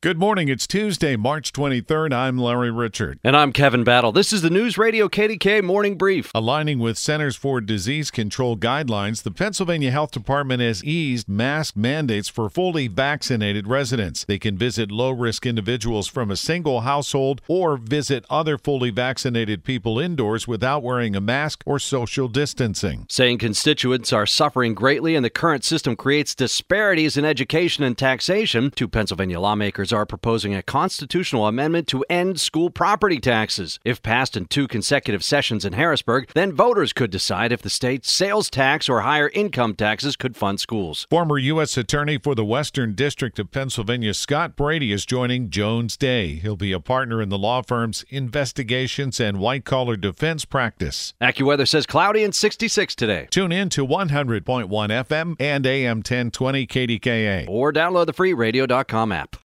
Good morning. It's Tuesday, March 23rd. I'm Larry Richert. And I'm Kevin Battle. This is the News Radio KDKA Morning Brief. Aligning with Centers for Disease Control guidelines, the Pennsylvania Health Department has eased mask mandates for fully vaccinated residents. They can visit low risk individuals from a single household or visit other fully vaccinated people indoors without wearing a mask or social distancing. Saying constituents are suffering greatly and the current system creates disparities in education and taxation, two Pennsylvania lawmakers are proposing a constitutional amendment to end school property taxes. If passed in two consecutive sessions in Harrisburg, then voters could decide if the state's sales tax or higher income taxes could fund schools. Former U.S. Attorney for the Western District of Pennsylvania, Scott Brady, is joining Jones Day. He'll be a partner in the law firm's investigations and white collar defense practice. AccuWeather says cloudy and 66 today. Tune in to 100.1 FM and AM 1020 KDKA. Or download the free radio.com app.